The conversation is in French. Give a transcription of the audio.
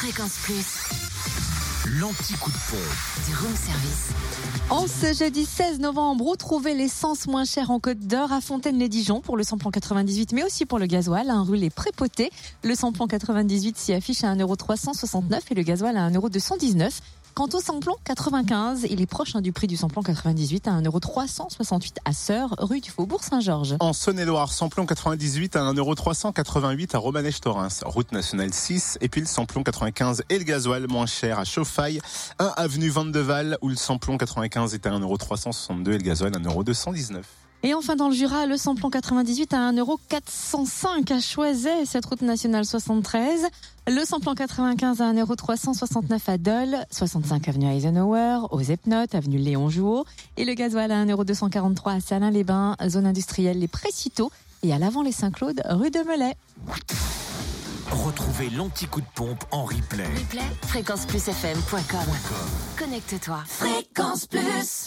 Fréquence Plus, L'anti-coup de pompe. du room service. En ce jeudi 16 novembre, retrouvez l'essence moins chère en Côte d'Or à Fontaine-les-Dijon pour le samplon 98, mais aussi pour le gasoil, un rue Les Prépotés. Le samplon 98 s'y affiche à 1,369€ et le gasoil à 1,219€. Quant au samplon 95, il est proche du prix du samplon 98 à 1,368€ à Sœur, rue du Faubourg Saint-Georges. En Saône-et-Loire, samplon 98 à 1,388€ à Romanèche-Torins, route nationale 6. Et puis le samplon 95 et le gasoil moins cher à Chauffaille, 1 avenue Vandeval, où le samplon 95 est à 1,362€ et le gasoil à 1,219€. Et enfin dans le Jura, le samplon 98 à 1,405€ à Choiset, cette route nationale 73. Le samplon 95 à 1,369€ à Dole, 65 avenue Eisenhower, aux Epnotes, avenue Léon Jouot. Et le gasoil à 1,243€ à Salins-les-Bains, zone industrielle Les Précitaux. Et à l'avant les Saint-Claude, rue de Melay. Retrouvez l'anti-coup de pompe en replay. Replay, fréquenceplusfm.com. Connecte-toi. Fréquence Plus.